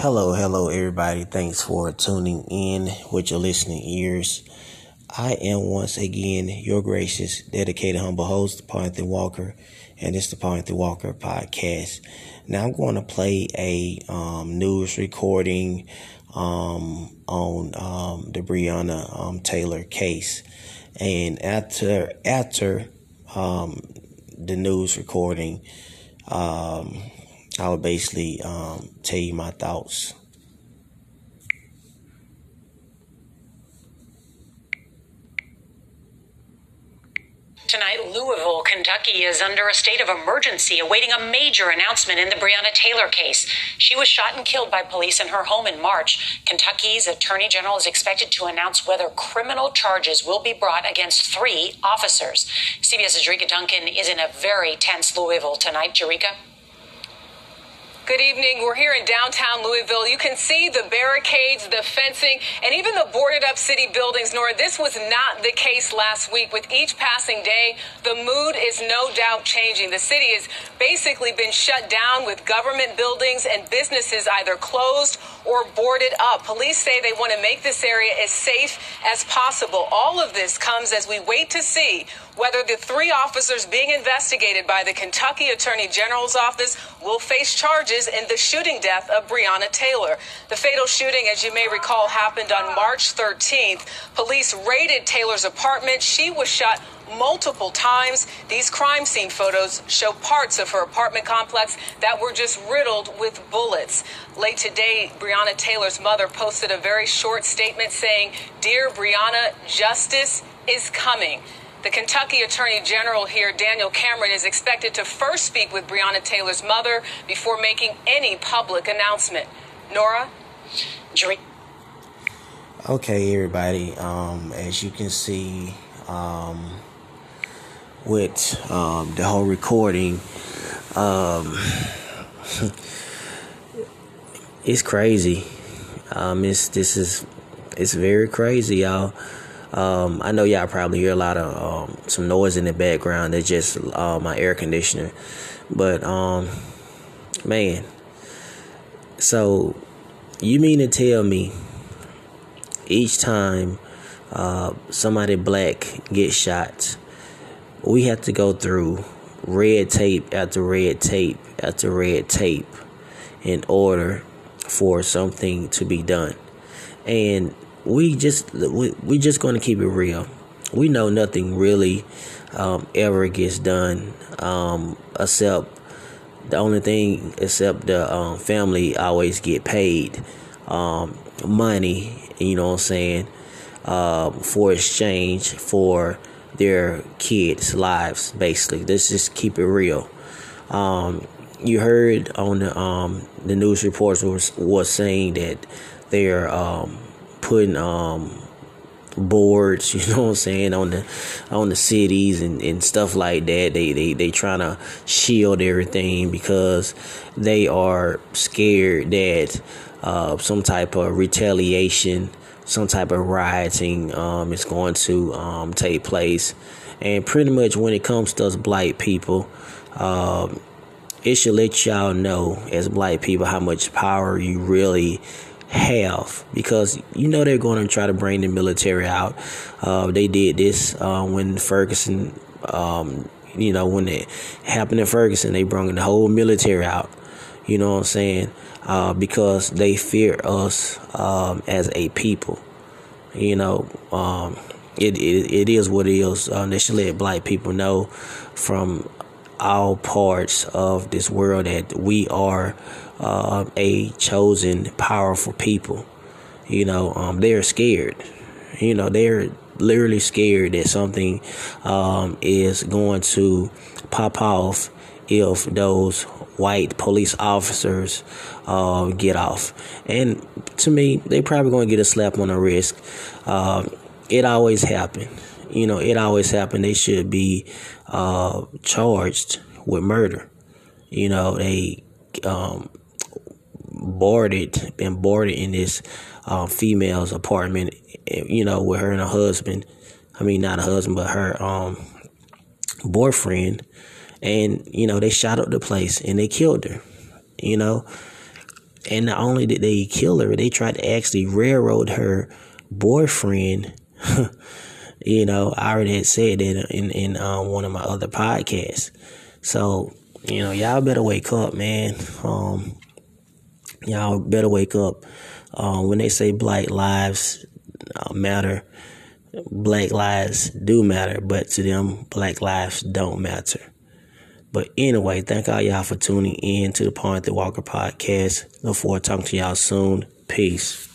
Hello, hello, everybody. Thanks for tuning in with your listening ears. I am once again your gracious, dedicated, humble host, Paul Anthony Walker, and it's the Paul Walker podcast. Now I'm going to play a um, news recording um, on um, the Breonna um, Taylor case, and after after um, the news recording, um, I will basically um, tell you my thoughts. Tonight, Louisville, Kentucky is under a state of emergency awaiting a major announcement in the Breonna Taylor case. She was shot and killed by police in her home in March. Kentucky's Attorney General is expected to announce whether criminal charges will be brought against three officers. CBS's Jericka Duncan is in a very tense Louisville tonight. Jericka? Good evening. We're here in downtown Louisville. You can see the barricades, the fencing, and even the boarded up city buildings. Norah, this was not the case last week. With each passing day, the mood is no doubt changing. The city has basically been shut down with government buildings and businesses either closed or boarded up. Police say they want to make this area as safe as possible. All of this comes as we wait to see whether the three officers being investigated by the Kentucky Attorney General's office will face charges in the shooting death of Breonna Taylor. The fatal shooting, as you may recall, happened on March 13th. Police raided Taylor's apartment. She was shot multiple times. These crime scene photos show parts of her apartment complex that were just riddled with bullets. Late today, Breonna Taylor's mother posted a very short statement saying, Dear Breonna, justice is coming. The Kentucky Attorney General here, Daniel Cameron, is expected to first speak with Breonna Taylor's mother before making any public announcement. Norah? Jerry. Okay, everybody. Um, as you can see, um, with um, the whole recording, um, it's crazy. Um, it's this is it's very crazy, y'all. Um, I know y'all probably hear a lot of um, some noise in the background. That's just uh, my air conditioner. But um, man, so you mean to tell me each time uh, somebody black gets shot, we have to go through red tape after red tape after red tape in order for something to be done, and we just we, we just going to keep it real. We know nothing really um, ever gets done um, except the only thing except the um, family always get paid um, money. You know what I'm saying? Uh, for exchange for their kids' lives, basically. Let's just keep it real. Um, you heard on the um, the news reports was was saying that they're um, putting um boards, you know what I'm saying, on the on the cities and, and stuff like that. They they they trying to shield everything because they are scared that uh, some type of retaliation, some type of rioting um, is going to um, take place. And pretty much when it comes to us black people, um, it should let y'all know as black people how much power you really have because you know they're going to try to bring the military out. Uh, they did this uh, when Ferguson, um, you know, when it happened in Ferguson, they brought the whole military out. You know what I'm saying? Uh, because they fear us um, as a people. You know, um, it, it it is what it is. Um, they should let black people know from all parts of this world that we are uh, a chosen, powerful people. You know, um, they're scared. You know, they're literally scared that something um, is going to pop off if those white police officers uh, get off. And to me, they're probably going to get a slap on the wrist. Uh, it always happened. You know, it always happened. They should be uh, charged with murder. You know, they um, boarded, been boarded in this uh, female's apartment, you know, with her and her husband. I mean, not a husband, but her um, boyfriend. And, you know, they shot up the place and they killed her. You know, And not only did they kill her, they tried to actually railroad her boyfriend. you know, I already had said that in in um, one of my other podcasts. So you know, y'all better wake up, man. Um, y'all better wake up. Um, when they say black lives uh, matter, black lives do matter, but to them, black lives don't matter. But anyway, thank all y'all for tuning in to the Paul Anthony Walker podcast. Look forward to talking to y'all soon. Peace.